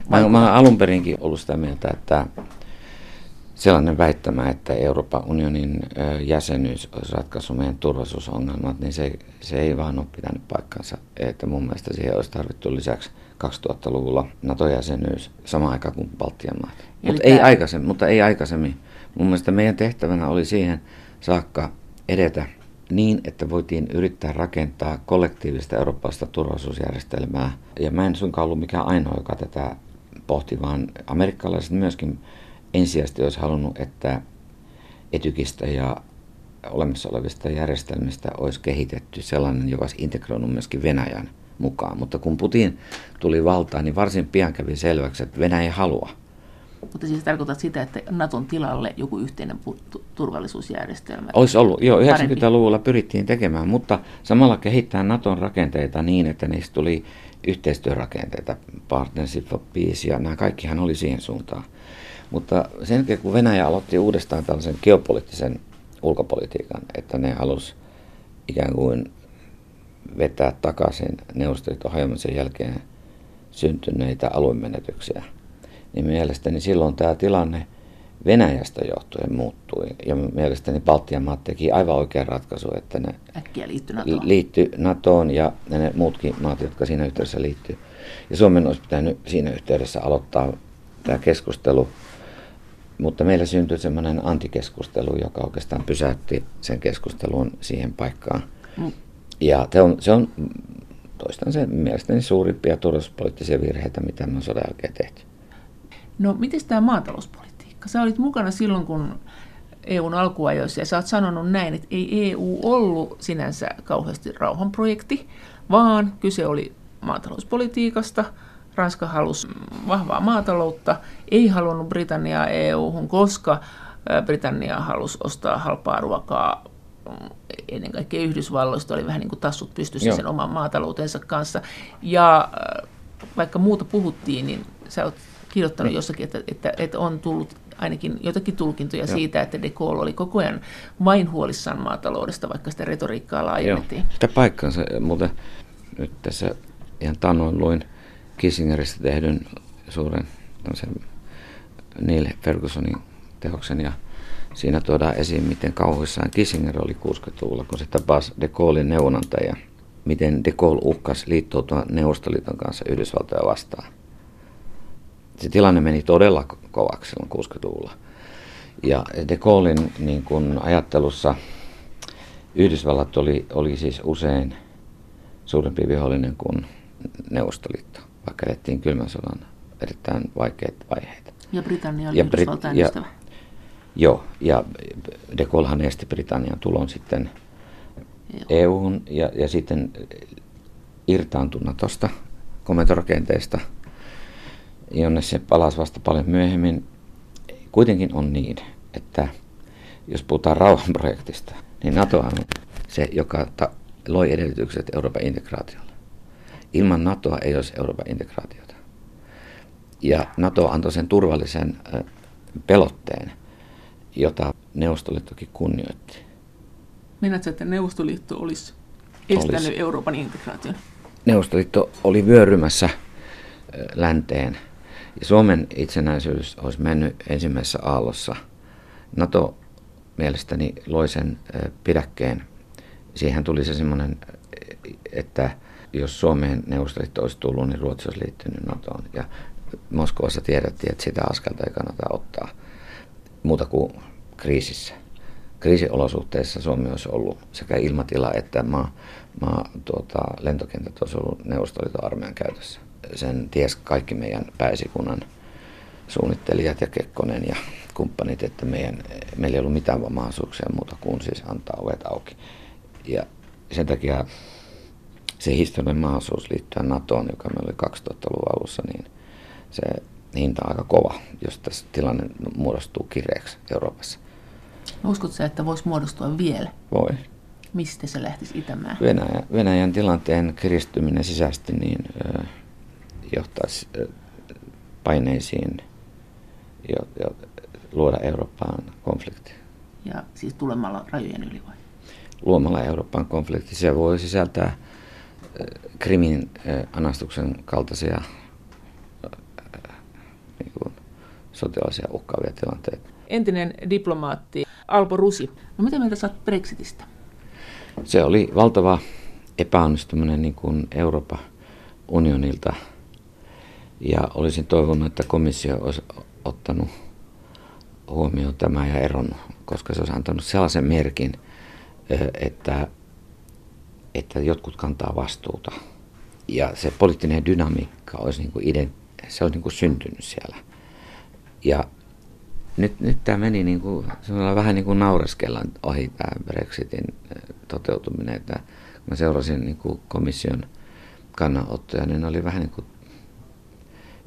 Mä, mä olen alun perinkin ollut sitä mieltä, että sellainen väittämä, että Euroopan unionin jäsenyys olisi ratkaissut meidän turvallisuusongelmat, niin se, se ei vaan ole pitänyt paikkansa. Että mun mielestä siihen olisi tarvittu lisäksi 2000-luvulla NATO-jäsenyys samaan aikaan kuin Baltian maat. Mutta ei, aikaisemmin, mutta ei aikaisemmin. Mun mielestä meidän tehtävänä oli siihen saakka edetä niin, että voitiin yrittää rakentaa kollektiivista eurooppalaista turvallisuusjärjestelmää. Ja mä en suinkaan ollut mikään ainoa, joka tätä pohti, vaan amerikkalaiset myöskin ensisijaisesti olisi halunnut, että etykistä ja olemassa olevista järjestelmistä olisi kehitetty sellainen, joka olisi integroinut myöskin Venäjän mukaan. Mutta kun Putin tuli valtaan, niin varsin pian kävi selväksi, että Venäjä ei halua. Mutta siis tarkoitat sitä, että Naton tilalle joku yhteinen turvallisuusjärjestelmä? Olisi ollut, joo, 90-luvulla pyrittiin tekemään, mutta samalla kehittää Naton rakenteita niin, että niistä tuli yhteistyörakenteita, Partnership for Peace ja nämä kaikkihan oli siihen suuntaan. Mutta sen jälkeen, kun Venäjä aloitti uudestaan tällaisen geopoliittisen ulkopolitiikan, että ne halusi ikään kuin vetää takaisin Neuvostoliiton hajoamisen jälkeen syntyneitä aluemenetyksiä, niin mielestäni silloin tämä tilanne Venäjästä johtuen muuttui. Ja mielestäni Baltian maat teki aivan oikean ratkaisu, että ne Äkkiä liittyi NATOon. liittyi NATOon ja ne muutkin maat, jotka siinä yhteydessä liittyy. Ja Suomen olisi pitänyt siinä yhteydessä aloittaa tämä keskustelu mutta meillä syntyi semmoinen antikeskustelu, joka oikeastaan pysäytti sen keskustelun siihen paikkaan. Mm. Ja se on, se on toistan sen mielestäni suurimpia turvallisuuspoliittisia virheitä, mitä me on sodan jälkeen tehty. No, miten tämä maatalouspolitiikka? Sä olit mukana silloin, kun EUn alkuajoissa, ja sä oot sanonut näin, että ei EU ollut sinänsä kauheasti rauhanprojekti, vaan kyse oli maatalouspolitiikasta – Ranska halusi vahvaa maataloutta, ei halunnut Britanniaa EU-hun, koska Britannia halusi ostaa halpaa ruokaa ennen kaikkea Yhdysvalloista oli vähän niin kuin tassut pystyssä Joo. sen oman maataloutensa kanssa. Ja vaikka muuta puhuttiin, niin sä oot kirjoittanut jossakin, että, että, että on tullut ainakin jotakin tulkintoja Joo. siitä, että De Gaulle oli koko ajan vain huolissaan maataloudesta, vaikka sitä retoriikkaa laajennettiin. Joo, sitä paikkansa. Mutta nyt tässä ihan tannoin luin Kissingeristä tehdyn suuren Neil Fergusonin tehoksen ja siinä tuodaan esiin, miten kauhuissaan Kissinger oli 60-luvulla, kun se tapasi De Gaullein neuvonantaja, miten De Gaulle uhkasi liittoutua Neuvostoliiton kanssa Yhdysvaltoja vastaan. Se tilanne meni todella kovaksi silloin 60-luvulla. Ja De Gaullein niin kun ajattelussa Yhdysvallat oli, oli siis usein suurempi vihollinen kuin Neuvostoliitto vaikka elettiin kylmän sodan erittäin vaikeita vaiheita. Ja Britannia oli ja Yhdysvaltain Brit- ystävä. Joo, ja de Gaullehan esti Britannian tulon sitten EU-hun ja, ja sitten irtaantui Natosta, komentorakenteesta, jonne se palasi vasta paljon myöhemmin. Kuitenkin on niin, että jos puhutaan rauhanprojektista, niin NATO on se, joka ta- loi edellytykset Euroopan integraatiolle. Ilman NATOa ei olisi Euroopan integraatiota. Ja NATO antoi sen turvallisen pelotteen, jota Neuvostoliittokin kunnioitti. Meinaatko, että Neuvostoliitto olisi estänyt olisi. Euroopan integraation? Neuvostoliitto oli vyörymässä länteen. Ja Suomen itsenäisyys olisi mennyt ensimmäisessä aallossa. NATO mielestäni loi sen pidäkkeen. Siihen tuli se semmoinen, että jos Suomeen Neuvostoliitto olisi tullut, niin Ruotsi olisi liittynyt NATOon. Ja Moskovassa tiedettiin, että sitä askelta ei kannata ottaa muuta kuin kriisissä. Kriisiolosuhteissa Suomi olisi ollut sekä ilmatila että maa, maa tuota, lentokentät olisi ollut Neuvostoliiton armeijan käytössä. Sen ties kaikki meidän pääsikunnan suunnittelijat ja Kekkonen ja kumppanit, että meidän, meillä ei ollut mitään mahdollisuuksia muuta kuin siis antaa ovet auki. Ja sen takia se historiallinen mahdollisuus liittyä NATOon, joka meillä oli 2000-luvun alussa, niin se hinta on aika kova, jos tässä tilanne muodostuu kireeksi Euroopassa. Uskotko sä, että voisi muodostua vielä? Voi. Mistä se lähtisi itämään? Venäjä, Venäjän tilanteen kiristyminen sisäisesti niin, johtaisi paineisiin jo, jo, luoda Eurooppaan konflikti. Ja siis tulemalla rajojen yli vai? Luomalla Euroopan konflikti. Se voi sisältää Krimin anastuksen kaltaisia niin kuin, sotilaisia uhkaavia tilanteita. entinen diplomaatti Alpo Rusi. No mitä mieltä saat Brexitistä? Se oli valtava epäonnistuminen niin kuin Euroopan unionilta. Ja olisin toivonut, että komissio olisi ottanut huomioon tämä ja eronnut, koska se olisi antanut sellaisen merkin, että, että jotkut kantaa vastuuta. Ja se poliittinen dynamiikka olisi, niin kuin ident, se olisi niin kuin syntynyt siellä. Ja nyt, nyt tämä meni niin kuin, vähän niin kuin naureskellaan ohi tämä Brexitin toteutuminen, että kun mä seurasin niin kuin komission kannanottoja, niin ne oli vähän niin kuin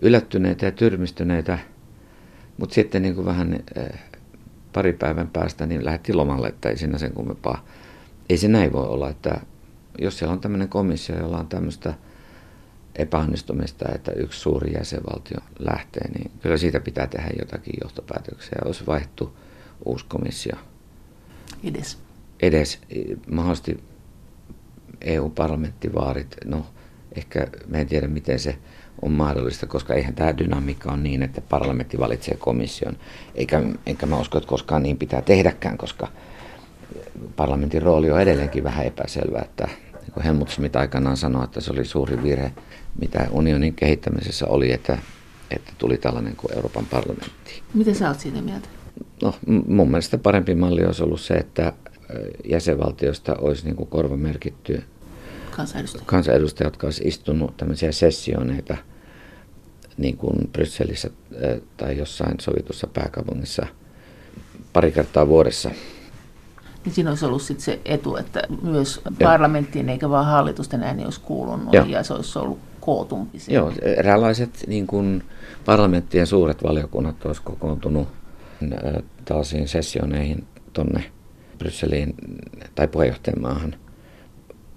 yllättyneitä ja tyrmistyneitä, mutta sitten niin kuin vähän pari päivän päästä niin lähti lomalle, että ei siinä sen kummempaa. Ei se näin voi olla, että jos siellä on tämmöinen komissio, jolla on tämmöistä epäonnistumista, että yksi suuri jäsenvaltio lähtee, niin kyllä siitä pitää tehdä jotakin johtopäätöksiä. Olisi vaihtu uusi komissio. Edes. Edes. Mahdollisesti EU-parlamenttivaarit, no ehkä me en tiedä miten se on mahdollista, koska eihän tämä dynamiikka on niin, että parlamentti valitsee komission. Eikä, enkä mä usko, että koskaan niin pitää tehdäkään, koska parlamentin rooli on edelleenkin vähän epäselvä, että niin kuin Helmut Schmidt aikanaan sanoi, että se oli suuri virhe, mitä unionin kehittämisessä oli, että, että tuli tällainen kuin Euroopan parlamentti. Miten sä oot siitä mieltä? No, mun mielestä parempi malli olisi ollut se, että jäsenvaltioista olisi niin kuin korvamerkitty kansanedustajia. kansanedustajia, jotka olisi istunut tämmöisiä sessioneita niin kuin Brysselissä tai jossain sovitussa pääkaupungissa pari kertaa vuodessa. Niin siinä olisi ollut sit se etu, että myös parlamenttiin eikä vaan hallitusten ääni olisi kuulunut Joo. ja se olisi ollut kootumpi. Se. Joo, eräänlaiset niin kuin parlamenttien suuret valiokunnat olisi kokoontunut äh, tällaisiin sessioneihin tuonne Brysseliin tai puheenjohtajan maahan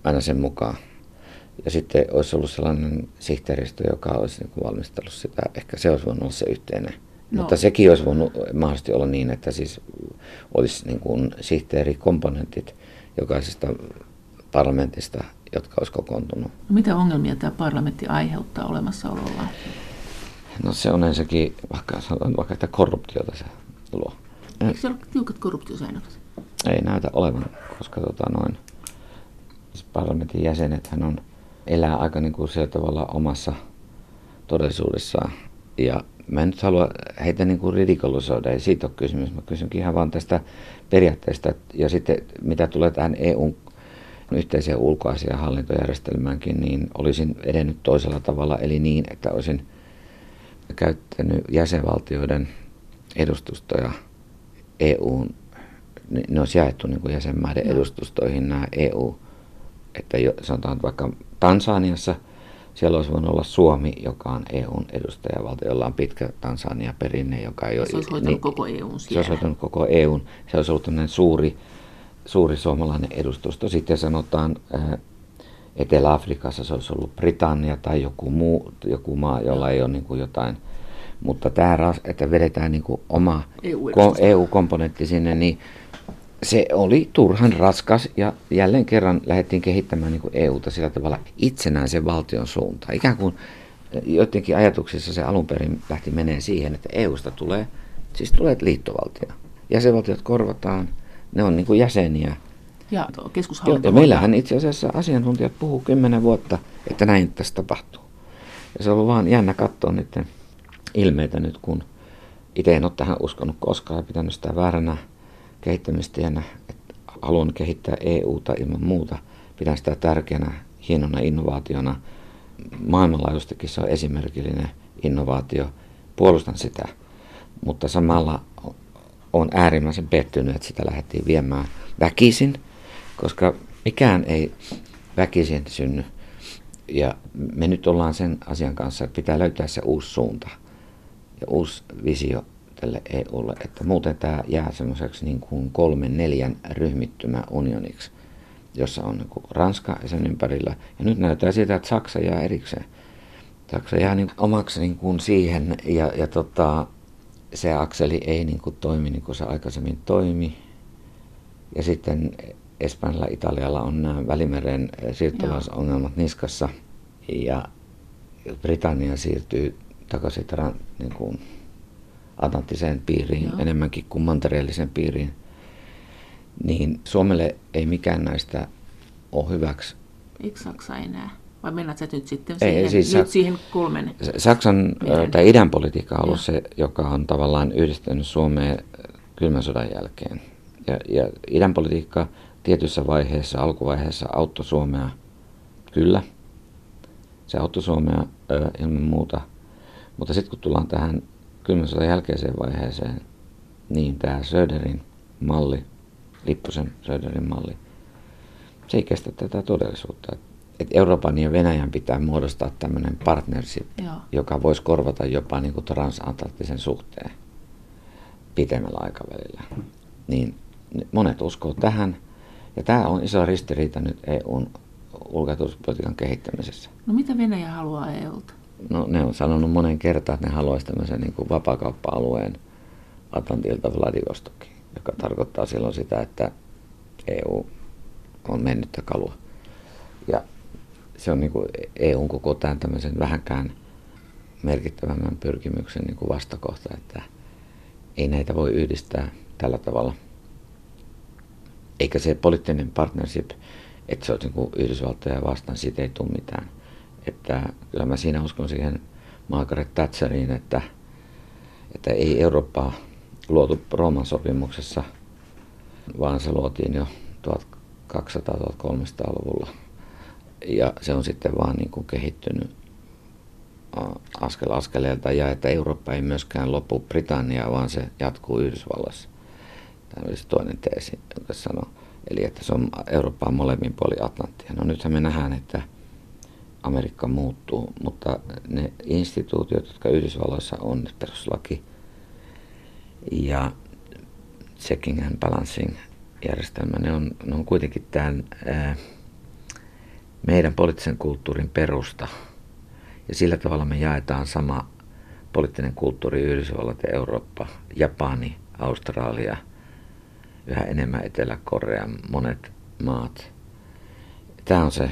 aina sen mukaan. Ja sitten olisi ollut sellainen sihteeristö, joka olisi niin valmistellut sitä. Ehkä se olisi voinut olla se yhteinen. No. Mutta sekin olisi voinut mahdollisesti olla niin, että siis olisi niin kuin sihteerikomponentit jokaisesta parlamentista, jotka olisi kokoontunut. No, mitä ongelmia tämä parlamentti aiheuttaa olemassaolollaan? No se on ensinnäkin, vaikka sanotaan vaikka, että korruptiota se luo. Eikö se ole tiukat korruptiosäännökset? Ei näytä olevan, koska tota noin, parlamentin jäsenet hän on, elää aika niin kuin sillä tavalla omassa todellisuudessaan. Ja mä en nyt halua heitä niin kuin ridikolosoida, ei siitä ole kysymys. Mä kysynkin ihan vaan tästä periaatteesta. Ja sitten mitä tulee tähän EUn yhteiseen ulkoasian hallintojärjestelmäänkin, niin olisin edennyt toisella tavalla, eli niin, että olisin käyttänyt jäsenvaltioiden edustustoja EUn, ne olisi jaettu niin kuin jäsenmaiden edustustoihin nämä EU, että jo, sanotaan vaikka Tansaniassa, siellä olisi voinut olla Suomi, joka on EUn edustajavaltio, jolla on pitkä Tansania perinne, joka ei ole... se olisi hoitanut koko EUn Se olisi hoitanut koko EUn. Se olisi ollut tämmöinen suuri, suuri suomalainen edustusto. Sitten sanotaan äh, Etelä-Afrikassa se olisi ollut Britannia tai joku muu joku maa, jolla ei ole niin kuin jotain. Mutta tämä, että vedetään niin kuin oma EU-komponentti sinne, niin se oli turhan raskas ja jälleen kerran lähdettiin kehittämään niin EUta sillä tavalla itsenäisen valtion suuntaan. Ikään kuin joidenkin ajatuksissa se alun perin lähti menee siihen, että EUsta tulee, siis tulee liittovaltio. Jäsenvaltiot korvataan, ne on niin kuin jäseniä. Ja keskushallinto. ja meillähän itse asiassa asiantuntijat puhuu kymmenen vuotta, että näin tässä tapahtuu. Ja se on ollut vaan jännä katsoa niiden ilmeitä nyt, kun itse en ole tähän uskonut koskaan ja pitänyt sitä vääränä kehittämistienä, että haluan kehittää EUta ilman muuta. Pidän sitä tärkeänä, hienona innovaationa. Maailmanlaajuisestikin se on esimerkillinen innovaatio. Puolustan sitä, mutta samalla on äärimmäisen pettynyt, että sitä lähdettiin viemään väkisin, koska mikään ei väkisin synny. Ja me nyt ollaan sen asian kanssa, että pitää löytää se uusi suunta ja uusi visio tälle EUlle, että muuten tämä jää semmoiseksi niin kuin kolmen, neljän ryhmittymä unioniksi, jossa on niin kuin Ranska ja sen ympärillä. Ja nyt näyttää siltä, että Saksa jää erikseen. Saksa jää niin omaksi niin kuin siihen ja, ja tota, se akseli ei niin kuin toimi niin kuin se aikaisemmin toimi. Ja sitten Espanjalla Italialla on nämä Välimeren siirtolaisongelmat niskassa. Ja Britannia siirtyy takaisin niin kuin atlanttiseen piiriin Joo. enemmänkin kuin mantereelliseen piiriin, niin Suomelle ei mikään näistä ole hyväksi. Eikö Saksa enää? Vai mennät sä nyt sitten Ei, siihen, siis nyt Sa- siihen kolmen? Saksan Meidän- tai idän politiikka on ollut Joo. se, joka on tavallaan yhdistänyt Suomeen kylmän sodan jälkeen. Ja, ja idän politiikka tietyssä vaiheessa, alkuvaiheessa auttoi Suomea, kyllä. Se auttoi Suomea ö, ilman muuta. Mutta sitten kun tullaan tähän kylmän sodan jälkeiseen vaiheeseen, niin tämä Söderin malli, Lipposen Söderin malli, se ei kestä tätä todellisuutta. Et Euroopan ja Venäjän pitää muodostaa tämmöinen partnership, Joo. joka voisi korvata jopa niin kuin transatlanttisen suhteen pitemmällä aikavälillä. Niin monet uskoo tähän, ja tämä on iso ristiriita nyt EUn ulko- kehittämisessä. No mitä Venäjä haluaa EUlta? No ne on sanonut monen kertaan, että ne haluaisi tämmöisen niin kuin vapaakauppa-alueen Atlantilta Vladivostokiin, joka tarkoittaa silloin sitä, että EU on mennyttä kalua. Ja se on niin kuin EUn koko tämän tämmöisen vähänkään merkittävämmän pyrkimyksen niin kuin vastakohta, että ei näitä voi yhdistää tällä tavalla. Eikä se poliittinen partnership, että se olisi niin Yhdysvaltoja vastaan, siitä ei tule mitään. Että kyllä mä siinä uskon siihen Margaret Thatcheriin, että, että ei Eurooppaa luotu Rooman sopimuksessa, vaan se luotiin jo 1200-1300-luvulla. Ja se on sitten vaan niin kuin kehittynyt askel askeleelta ja että Eurooppa ei myöskään lopu Britanniaa, vaan se jatkuu Yhdysvallassa. Tämä olisi toinen teesi, joka sanoo. Eli että se on Eurooppa on molemmin puoli Atlanttia. No nythän me nähdään, että Amerikka muuttuu, mutta ne instituutiot, jotka Yhdysvalloissa on, perustuslaki ja checking and balancing järjestelmä, ne on, ne on kuitenkin tämän ää, meidän poliittisen kulttuurin perusta. Ja sillä tavalla me jaetaan sama poliittinen kulttuuri Yhdysvallat ja Eurooppa, Japani, Australia, yhä enemmän Etelä-Korea, monet maat. Tämä on se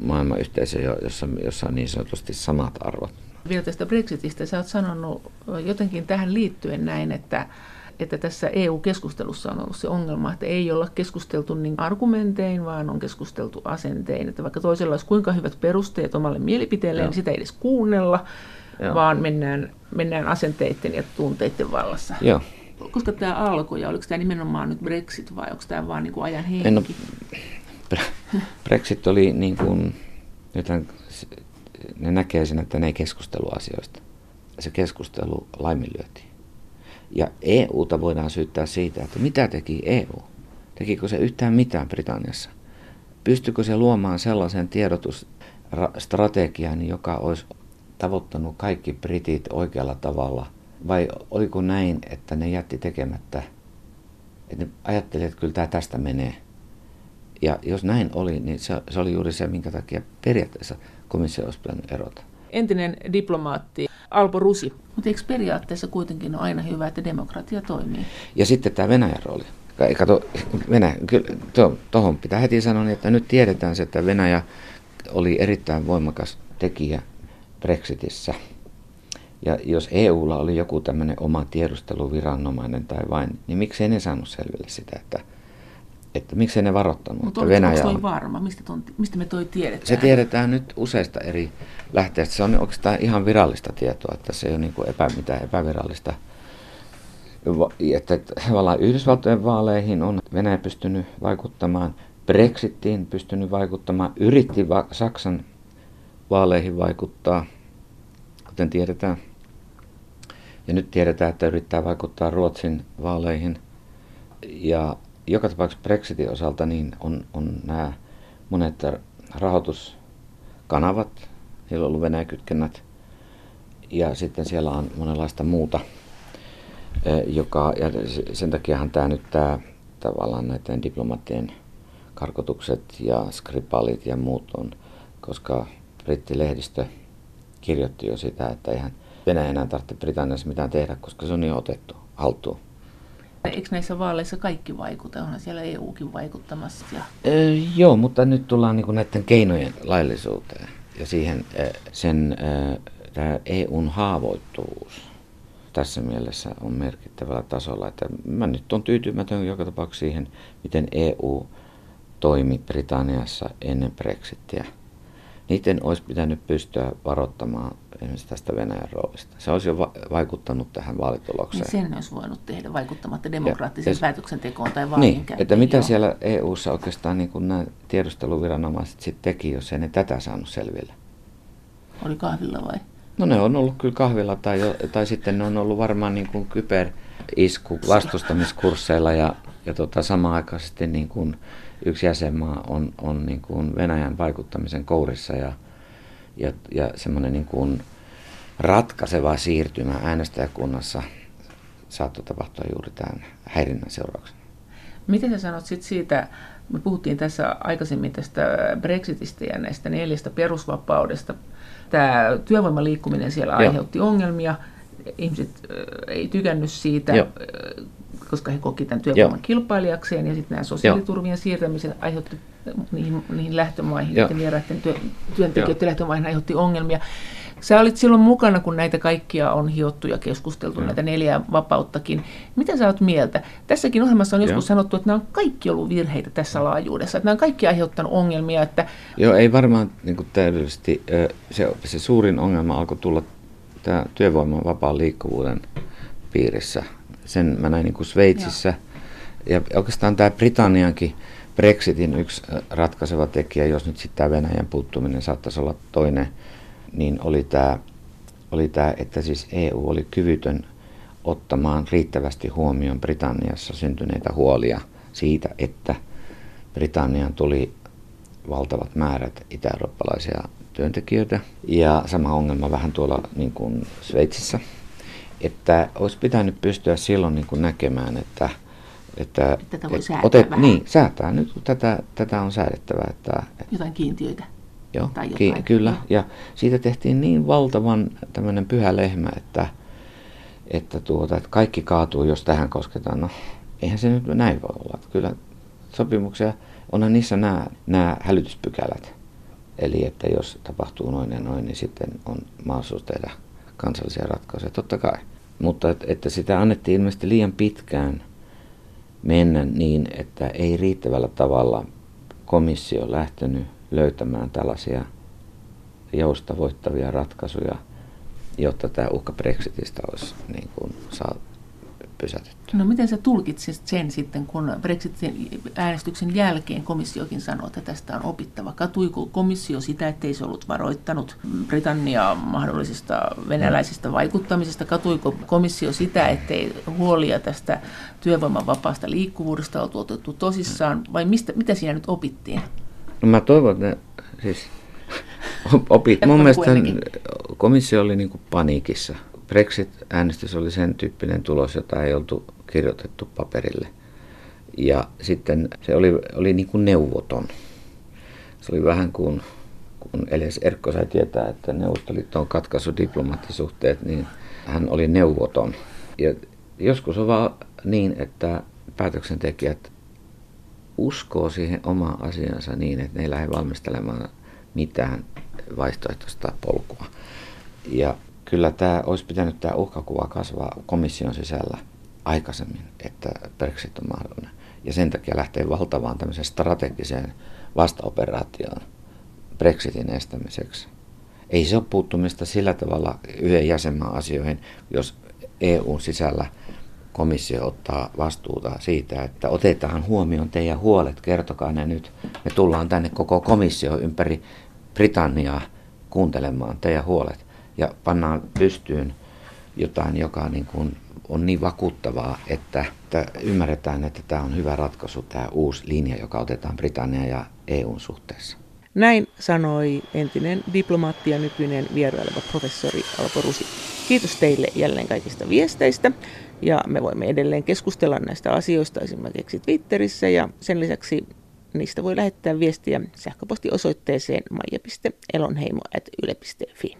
maailmanyhteisö, jo- jossa, jossa on niin sanotusti samat arvot. Vielä tästä Brexitistä. Sä oot sanonut jotenkin tähän liittyen näin, että, että tässä EU-keskustelussa on ollut se ongelma, että ei olla keskusteltu niin argumentein, vaan on keskusteltu asentein. Että vaikka toisella olisi kuinka hyvät perusteet omalle mielipiteelle, Joo. niin sitä ei edes kuunnella, Joo. vaan mennään, mennään asenteiden ja tunteiden vallassa. Joo. Koska tämä alkoi ja oliko tämä nimenomaan nyt Brexit vai onko tämä vaan niin kuin ajan henki? En ole, Brexit oli niin kuin, nythän ne näkee sen, että ne ei keskustelu asioista. Se keskustelu laiminlyötiin. Ja EUta voidaan syyttää siitä, että mitä teki EU? Tekikö se yhtään mitään Britanniassa? Pystykö se luomaan sellaisen tiedotusstrategian, joka olisi tavoittanut kaikki britit oikealla tavalla? Vai oliko näin, että ne jätti tekemättä? Että ne ajatteli, että kyllä tämä tästä menee. Ja jos näin oli, niin se, se oli juuri se, minkä takia periaatteessa komissio olisi pitänyt erota. Entinen diplomaatti Alpo Rusi. Mutta eikö periaatteessa kuitenkin ole aina hyvä, että demokratia toimii? Ja sitten tämä Venäjän rooli. Ka- Kato, Venäjä, kyllä, tuohon pitää heti sanoa, niin että nyt tiedetään se, että Venäjä oli erittäin voimakas tekijä Brexitissä. Ja jos EUlla oli joku tämmöinen oma tiedusteluviranomainen tai vain, niin miksei ne saanut selville sitä, että, että miksei ne varoittanut, Mutta että Venäjä on... varma? Mistä, ton, mistä me toi tiedetään? Se tiedetään nyt useista eri lähteistä. Se on oikeastaan ihan virallista tietoa, että se ei ole niin kuin epä, mitään epävirallista. Että että tavallaan Yhdysvaltojen vaaleihin on Venäjä pystynyt vaikuttamaan, Brexitiin pystynyt vaikuttamaan, yritti va- Saksan vaaleihin vaikuttaa, kuten tiedetään. Ja nyt tiedetään, että yrittää vaikuttaa Ruotsin vaaleihin. Ja joka tapauksessa Brexitin osalta niin on, on nämä monet rahoituskanavat, niillä on ollut Venäjä-kytkennät, ja sitten siellä on monenlaista muuta, joka, ja se- sen takiahan tämä nyt tämä tavallaan näiden diplomaattien karkotukset ja skripalit ja muut on, koska brittilehdistö kirjoitti jo sitä, että eihän Venäjä enää tarvitse Britanniassa mitään tehdä, koska se on jo otettu haltuun. Eikö näissä vaaleissa kaikki vaikuta? Onhan siellä EUkin vaikuttamassa. Ja Ö, joo, mutta nyt tullaan niin näiden keinojen laillisuuteen ja siihen sen ö, tää EUn haavoittuvuus. tässä mielessä on merkittävällä tasolla. Että mä nyt on tyytymätön joka tapauksessa siihen, miten EU toimi Britanniassa ennen Brexitia. Niiden olisi pitänyt pystyä varoittamaan esimerkiksi tästä Venäjän roolista. Se olisi jo va- vaikuttanut tähän vaalitulokseen. Niin sen olisi voinut tehdä vaikuttamatta demokraattiseen ja, päätöksentekoon tai vaalin Niin, että mitä joo. siellä EU-ssa oikeastaan niin nämä tiedusteluviranomaiset sitten teki, jos ei ne tätä saanut selville? Oli kahvilla vai? No ne on ollut kyllä kahvilla tai, jo, tai sitten ne on ollut varmaan niin kuin kyberisku vastustamiskursseilla ja, ja tota, samanaikaisesti niin kuin yksi jäsenmaa on, on niin kuin Venäjän vaikuttamisen kourissa ja, ja, ja semmoinen niin kuin ratkaiseva siirtymä äänestäjäkunnassa saattoi tapahtua juuri tämän häirinnän seurauksena. Miten sä sanot sit siitä, me puhuttiin tässä aikaisemmin tästä Brexitistä ja näistä neljästä perusvapaudesta. Tämä työvoimaliikkuminen siellä Joo. aiheutti ongelmia, ihmiset ei tykännyt siitä, Joo koska he koki tämän työvoiman Joo. kilpailijakseen, ja sitten nämä sosiaaliturvien siirtämiset aiheutti niihin, niihin lähtömaihin, Joo. vieraiden työ, työntekijöiden Joo. lähtömaihin aiheutti ongelmia. Sä olit silloin mukana, kun näitä kaikkia on hiottu ja keskusteltu, Joo. näitä neljää vapauttakin. Mitä sä oot mieltä? Tässäkin ohjelmassa on joskus Joo. sanottu, että nämä on kaikki ollut virheitä tässä laajuudessa, että nämä on kaikki aiheuttanut ongelmia. Että... Joo, ei varmaan niin kuin täydellisesti. Se, se suurin ongelma alkoi tulla tämä työvoiman vapaan liikkuvuuden piirissä – sen mä näin niin kuin Sveitsissä. Ja. ja oikeastaan tämä Britanniankin Brexitin yksi ratkaiseva tekijä, jos nyt sitten tämä Venäjän puuttuminen saattaisi olla toinen, niin oli tämä, oli tämä, että siis EU oli kyvytön ottamaan riittävästi huomioon Britanniassa syntyneitä huolia siitä, että Britanniaan tuli valtavat määrät itä-eurooppalaisia työntekijöitä. Ja sama ongelma vähän tuolla niin kuin Sveitsissä että olisi pitänyt pystyä silloin niin kuin näkemään, että, että tätä voi säätää otet, vähän. Niin, säätää nyt, kun tätä, tätä on säädettävä. Että, jotain kiintiöitä. Joo, tai jotain. Ki, kyllä. Ja siitä tehtiin niin valtavan tämmöinen pyhä lehmä, että, että, tuota, että kaikki kaatuu, jos tähän kosketaan. No, eihän se nyt näin voi olla. Kyllä sopimuksia, onhan niissä nämä, nämä hälytyspykälät. Eli että jos tapahtuu noin ja noin, niin sitten on mahdollisuus tehdä kansallisia ratkaisuja, totta kai. Mutta että, sitä annettiin ilmeisesti liian pitkään mennä niin, että ei riittävällä tavalla komissio lähtenyt löytämään tällaisia joustavoittavia ratkaisuja, jotta tämä uhka Brexitistä olisi niin kuin saa, pysäytetty. No miten sä tulkitsit sen sitten, kun Brexitin äänestyksen jälkeen komissiokin sanoi, että tästä on opittava? Katuiko komissio sitä, ettei se ollut varoittanut Britanniaa mahdollisista venäläisistä vaikuttamisesta? Katuiko komissio sitä, ettei huolia tästä työvoiman vapaasta liikkuvuudesta ollut otettu tosissaan? Vai mistä, mitä siinä nyt opittiin? No mä toivon, että siis [laughs] opit. Mun mielestä komissio oli niin kuin paniikissa Brexit-äänestys oli sen tyyppinen tulos, jota ei oltu kirjoitettu paperille. Ja sitten se oli, oli niin kuin neuvoton. Se oli vähän kuin, kun Elias Erkko sai tietää, että Neuvostoliitto on katkaisu diplomaattisuhteet, niin hän oli neuvoton. Ja joskus on vaan niin, että päätöksentekijät uskoo siihen omaan asiansa niin, että ne ei lähde valmistelemaan mitään vaihtoehtoista polkua. Ja kyllä tämä olisi pitänyt tämä uhkakuva kasvaa komission sisällä aikaisemmin, että Brexit on mahdollinen. Ja sen takia lähtee valtavaan tämmöiseen strategiseen vastaoperaatioon Brexitin estämiseksi. Ei se ole puuttumista sillä tavalla yhden jäsenmaan asioihin, jos EUn sisällä komissio ottaa vastuuta siitä, että otetaan huomioon teidän huolet, kertokaa ne nyt. Me tullaan tänne koko komissio ympäri Britanniaa kuuntelemaan teidän huolet ja pannaan pystyyn jotain, joka niin kuin on niin vakuuttavaa, että, että ymmärretään, että tämä on hyvä ratkaisu, tämä uusi linja, joka otetaan Britannia ja EUn suhteessa. Näin sanoi entinen diplomaatti ja nykyinen vieraileva professori Alpo Rusi. Kiitos teille jälleen kaikista viesteistä ja me voimme edelleen keskustella näistä asioista esimerkiksi Twitterissä ja sen lisäksi niistä voi lähettää viestiä sähköpostiosoitteeseen maija.elonheimo.yle.fi.